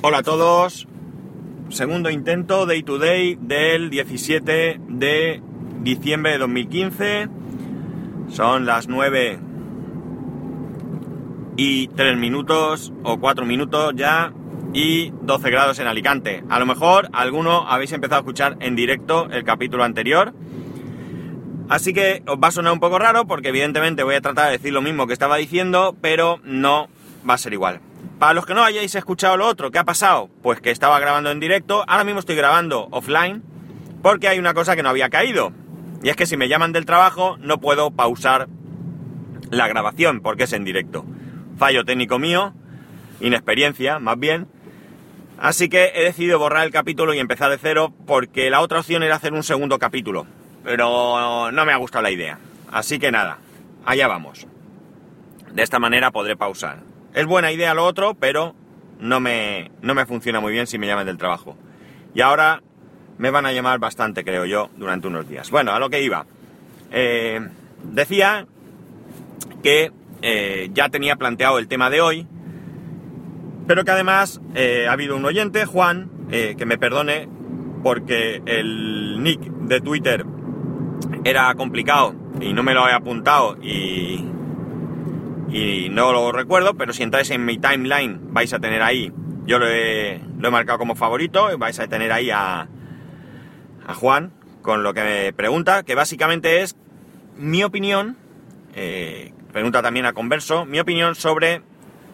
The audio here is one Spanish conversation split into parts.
Hola a todos. Segundo intento Day to Day del 17 de diciembre de 2015. Son las 9 y 3 minutos o 4 minutos ya y 12 grados en Alicante. A lo mejor alguno habéis empezado a escuchar en directo el capítulo anterior. Así que os va a sonar un poco raro porque evidentemente voy a tratar de decir lo mismo que estaba diciendo, pero no va a ser igual. Para los que no hayáis escuchado lo otro, ¿qué ha pasado? Pues que estaba grabando en directo, ahora mismo estoy grabando offline, porque hay una cosa que no había caído. Y es que si me llaman del trabajo, no puedo pausar la grabación, porque es en directo. Fallo técnico mío, inexperiencia, más bien. Así que he decidido borrar el capítulo y empezar de cero, porque la otra opción era hacer un segundo capítulo. Pero no me ha gustado la idea. Así que nada, allá vamos. De esta manera podré pausar. Es buena idea lo otro, pero no me, no me funciona muy bien si me llaman del trabajo. Y ahora me van a llamar bastante, creo yo, durante unos días. Bueno, a lo que iba. Eh, decía que eh, ya tenía planteado el tema de hoy, pero que además eh, ha habido un oyente, Juan, que me perdone porque el nick de Twitter era complicado y no me lo he apuntado y, y no lo recuerdo, pero si entráis en mi timeline vais a tener ahí, yo lo he, marcado como favorito, y vais a tener ahí a, a Juan con lo que me pregunta, que básicamente es mi opinión, eh, pregunta también a Converso, mi opinión sobre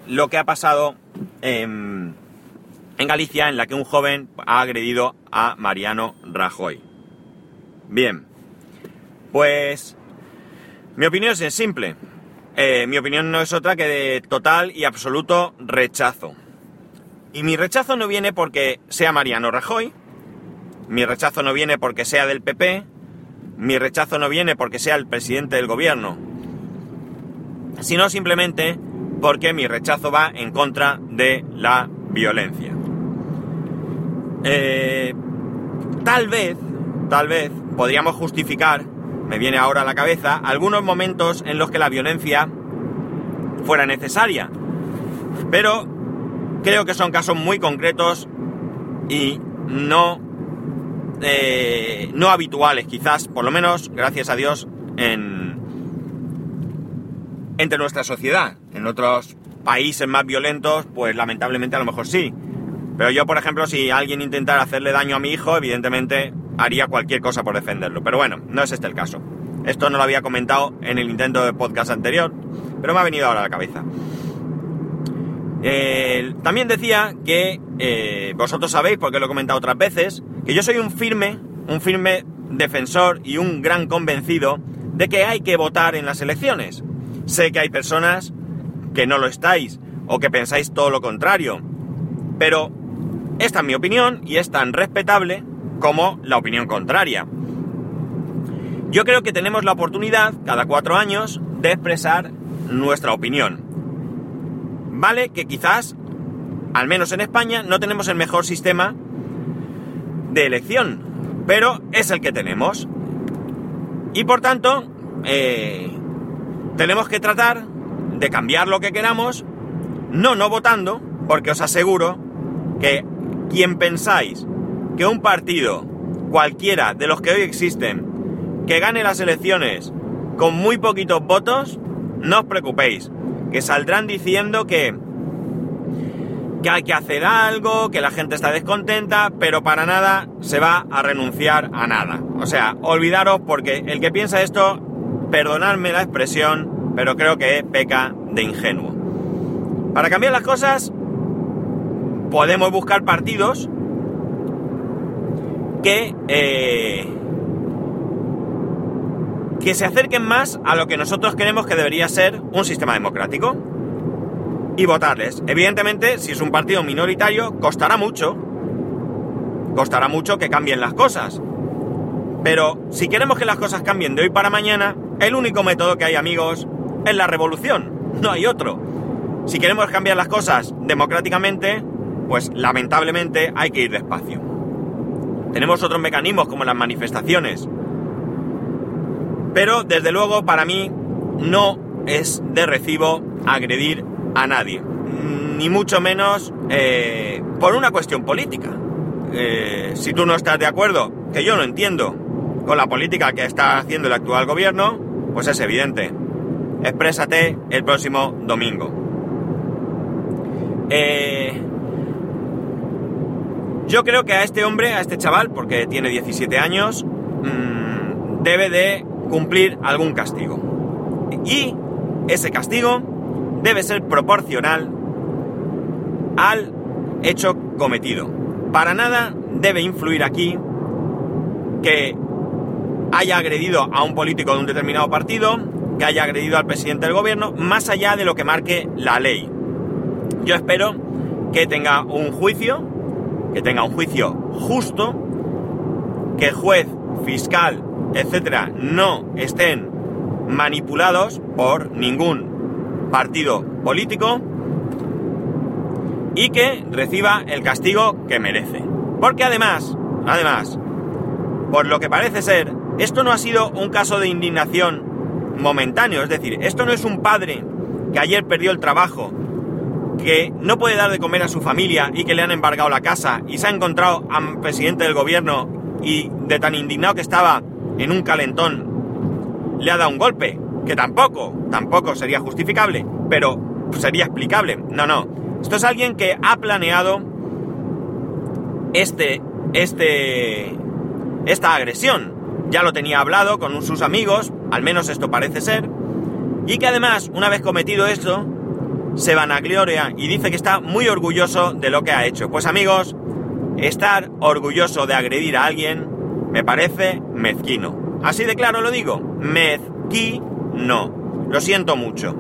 lo que ha pasado en Galicia en la que un joven ha agredido a Mariano Rajoy. Bien, pues mi opinión es simple. Eh, mi opinión no es otra que de total y absoluto rechazo. Y mi rechazo no viene porque sea Mariano Rajoy, mi rechazo no viene porque sea del PP, mi rechazo no viene porque sea el presidente del gobierno, sino simplemente porque mi rechazo va en contra de la violencia. Eh, tal vez, tal vez podríamos justificar me viene ahora a la cabeza algunos momentos en los que la violencia fuera necesaria. Pero creo que son casos muy concretos y no, eh, no habituales, quizás, por lo menos, gracias a Dios, en, entre nuestra sociedad. En otros países más violentos, pues lamentablemente a lo mejor sí. Pero yo, por ejemplo, si alguien intentara hacerle daño a mi hijo, evidentemente haría cualquier cosa por defenderlo. Pero bueno, no es este el caso. Esto no lo había comentado en el intento de podcast anterior, pero me ha venido ahora a la cabeza. También decía que eh, vosotros sabéis, porque lo he comentado otras veces, que yo soy un firme, un firme defensor y un gran convencido de que hay que votar en las elecciones. Sé que hay personas que no lo estáis o que pensáis todo lo contrario, pero esta es mi opinión y es tan respetable como la opinión contraria. Yo creo que tenemos la oportunidad, cada cuatro años, de expresar nuestra opinión. Vale que quizás, al menos en España, no tenemos el mejor sistema de elección, pero es el que tenemos. Y por tanto, eh, tenemos que tratar de cambiar lo que queramos, no no votando, porque os aseguro que quien pensáis que un partido, cualquiera de los que hoy existen, que gane las elecciones con muy poquitos votos, no os preocupéis, que saldrán diciendo que, que hay que hacer algo, que la gente está descontenta, pero para nada se va a renunciar a nada. O sea, olvidaros porque el que piensa esto, perdonadme la expresión, pero creo que peca de ingenuo. Para cambiar las cosas, podemos buscar partidos que, eh, que se acerquen más a lo que nosotros queremos que debería ser un sistema democrático y votarles. Evidentemente, si es un partido minoritario, costará mucho, costará mucho que cambien las cosas. Pero si queremos que las cosas cambien de hoy para mañana, el único método que hay, amigos, es la revolución. No hay otro. Si queremos cambiar las cosas democráticamente, pues lamentablemente hay que ir despacio. Tenemos otros mecanismos como las manifestaciones. Pero desde luego para mí no es de recibo agredir a nadie. ni mucho menos eh, por una cuestión política. Eh, si tú no estás de acuerdo, que yo no entiendo, con la política que está haciendo el actual gobierno, pues es evidente. Exprésate el próximo domingo. Eh, yo creo que a este hombre, a este chaval, porque tiene 17 años, mmm, debe de cumplir algún castigo. Y ese castigo debe ser proporcional al hecho cometido. Para nada debe influir aquí que haya agredido a un político de un determinado partido, que haya agredido al presidente del gobierno, más allá de lo que marque la ley. Yo espero que tenga un juicio, que tenga un juicio justo, que juez, fiscal, etcétera, no estén manipulados por ningún partido político y que reciba el castigo que merece. Porque además, además, por lo que parece ser, esto no ha sido un caso de indignación momentáneo, es decir, esto no es un padre que ayer perdió el trabajo, que no puede dar de comer a su familia y que le han embargado la casa y se ha encontrado al presidente del gobierno y de tan indignado que estaba en un calentón le ha dado un golpe, que tampoco, tampoco sería justificable, pero sería explicable. No, no. Esto es alguien que ha planeado este, este, esta agresión. Ya lo tenía hablado con sus amigos, al menos esto parece ser, y que además, una vez cometido esto, se vanagloria y dice que está muy orgulloso de lo que ha hecho. Pues amigos, estar orgulloso de agredir a alguien me parece mezquino. Así de claro lo digo, mezquino. Lo siento mucho,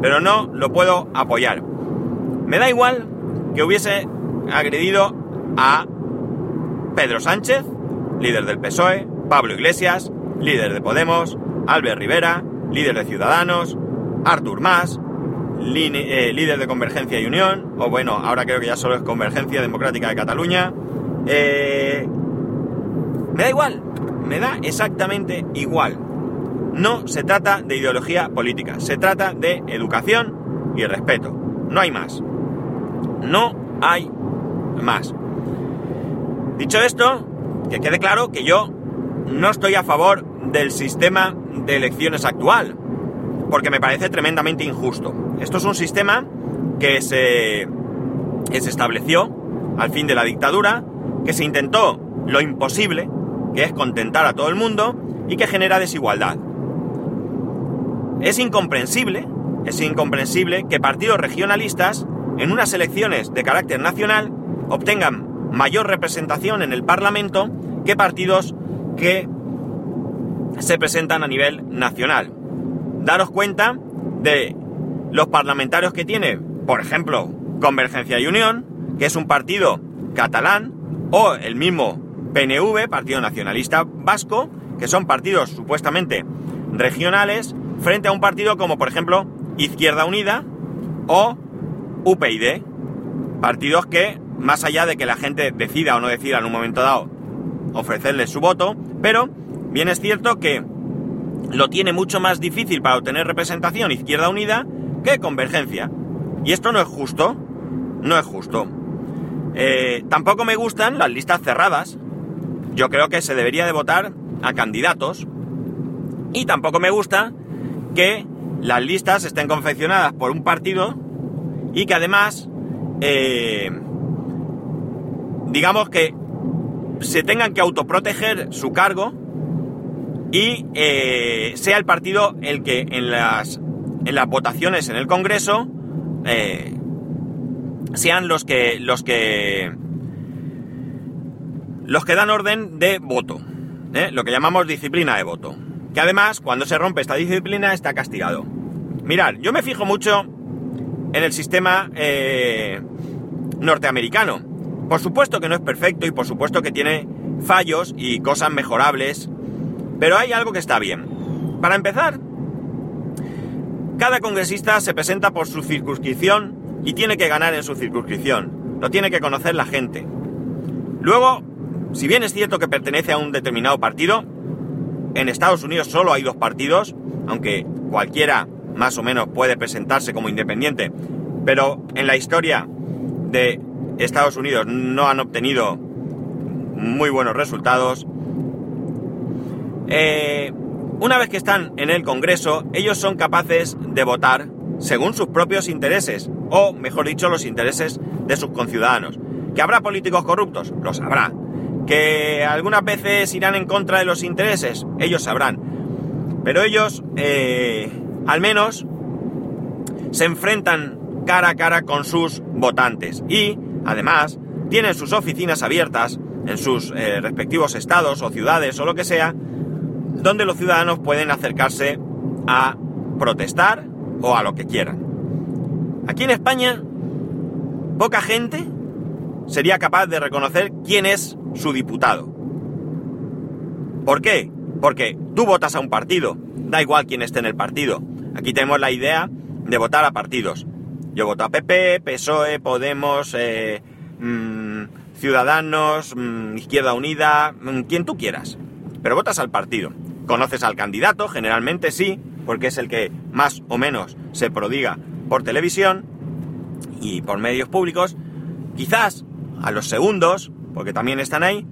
pero no lo puedo apoyar. Me da igual que hubiese agredido a Pedro Sánchez, líder del PSOE, Pablo Iglesias, líder de Podemos, Albert Rivera, líder de Ciudadanos, Artur Mas, eh, líder de Convergencia y Unión, o bueno, ahora creo que ya solo es Convergencia Democrática de Cataluña. Eh, me da igual, me da exactamente igual. No se trata de ideología política, se trata de educación y respeto. No hay más. No hay más. Dicho esto, que quede claro que yo no estoy a favor del sistema de elecciones actual, porque me parece tremendamente injusto. Esto es un sistema que se, se estableció al fin de la dictadura, que se intentó lo imposible, que es contentar a todo el mundo, y que genera desigualdad. Es incomprensible, es incomprensible que partidos regionalistas en unas elecciones de carácter nacional obtengan mayor representación en el Parlamento que partidos que se presentan a nivel nacional. Daros cuenta de los parlamentarios que tiene, por ejemplo, Convergencia y Unión, que es un partido catalán, o el mismo PNV, Partido Nacionalista Vasco, que son partidos supuestamente regionales, frente a un partido como, por ejemplo, Izquierda Unida o UPyD. Partidos que, más allá de que la gente decida o no decida en un momento dado ofrecerles su voto, pero bien es cierto que lo tiene mucho más difícil para obtener representación Izquierda Unida que Convergencia. Y esto no es justo, no es justo. Eh, tampoco me gustan las listas cerradas. Yo creo que se debería de votar a candidatos. Y tampoco me gusta que las listas estén confeccionadas por un partido y que además, eh, digamos que se tengan que autoproteger su cargo y eh, sea el partido el que en las, en las votaciones en el Congreso eh, sean los que los que los que dan orden de voto, ¿eh? lo que llamamos disciplina de voto. Que además, cuando se rompe esta disciplina, está castigado. Mirad, yo me fijo mucho en el sistema norteamericano. Por supuesto que no es perfecto y por supuesto que tiene fallos y cosas mejorables pero hay algo que está bien. Para empezar, cada congresista se presenta por su circunscripción y tiene que ganar en su circunscripción. Lo tiene que conocer la gente. Luego, si bien es cierto que pertenece a un determinado partido, en Estados Unidos solo hay dos partidos, aunque cualquiera más o menos puede presentarse como independiente, pero en la historia de Estados Unidos no han obtenido muy buenos resultados. Eh, una vez que están en el Congreso, ellos son capaces de votar según sus propios intereses, o mejor dicho, los intereses de sus conciudadanos. ¿Que habrá políticos corruptos? Los habrá. ¿Que algunas veces irán en contra de los intereses? Ellos sabrán. Pero ellos, eh, al menos, se enfrentan cara a cara con sus votantes y, además, tienen sus oficinas abiertas en sus eh, respectivos estados o ciudades o lo que sea, donde los ciudadanos pueden acercarse a protestar o a lo que quieran. Aquí en España, poca gente sería capaz de reconocer quién es su diputado. ¿Por qué? Porque tú votas a un partido, da igual quién esté en el partido. Aquí tenemos la idea de votar a partidos. Yo voto a PP, PSOE, Podemos, eh, mm, Ciudadanos, mm, Izquierda Unida, mm, quien tú quieras. Pero votas al partido. Conoces al candidato, generalmente sí, porque es el que más o menos se prodiga por televisión y por medios públicos. Quizás a los segundos, porque también están ahí.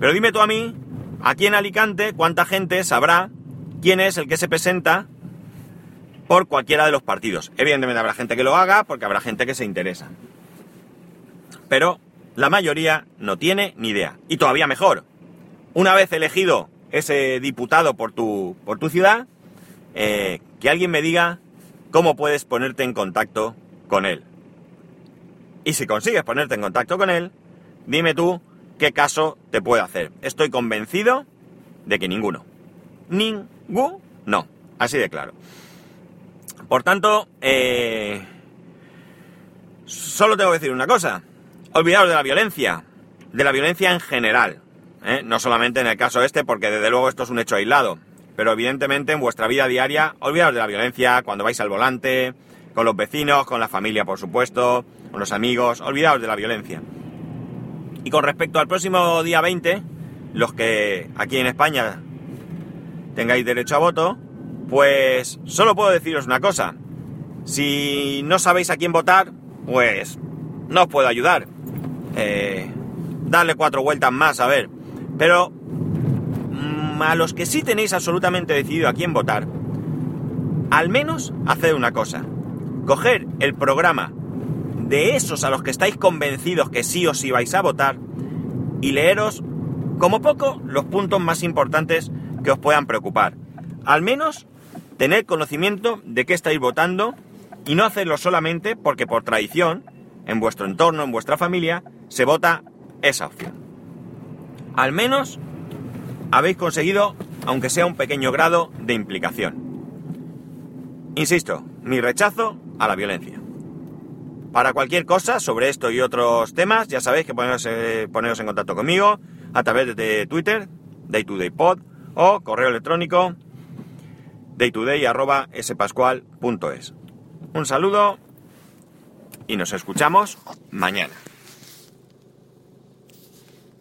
Pero dime tú a mí, aquí en Alicante, cuánta gente sabrá quién es el que se presenta por cualquiera de los partidos. Evidentemente habrá gente que lo haga porque habrá gente que se interesa. Pero la mayoría no tiene ni idea. Y todavía mejor, una vez elegido ese diputado por tu, por tu ciudad, eh, que alguien me diga cómo puedes ponerte en contacto con él. Y si consigues ponerte en contacto con él, dime tú qué caso te puede hacer. Estoy convencido de que ninguno. Ninguno. No. Así de claro. Por tanto, eh, solo tengo que decir una cosa. Olvidaros de la violencia. De la violencia en general. ¿Eh? No solamente en el caso este, porque desde luego esto es un hecho aislado. Pero evidentemente en vuestra vida diaria, olvidaros de la violencia cuando vais al volante, con los vecinos, con la familia, por supuesto, con los amigos. Olvidaos de la violencia. Y con respecto al próximo día 20, los que aquí en España tengáis derecho a voto, pues solo puedo deciros una cosa. Si no sabéis a quién votar, pues no os puedo ayudar. Eh, darle cuatro vueltas más, a ver. Pero mm, a los que sí tenéis absolutamente decidido a quién votar, al menos haced una cosa. Coger el programa de esos a los que estáis convencidos que sí o sí vais a votar y leeros, como poco, los puntos más importantes que os puedan preocupar. Al menos tener conocimiento de qué estáis votando y no hacerlo solamente porque por tradición, en vuestro entorno, en vuestra familia, se vota esa opción. Al menos habéis conseguido, aunque sea un pequeño grado de implicación. Insisto, mi rechazo a la violencia. Para cualquier cosa sobre esto y otros temas, ya sabéis que poneros, eh, poneros en contacto conmigo a través de Twitter, DayTodayPod, o correo electrónico daytoday.spascual.es. Un saludo y nos escuchamos mañana.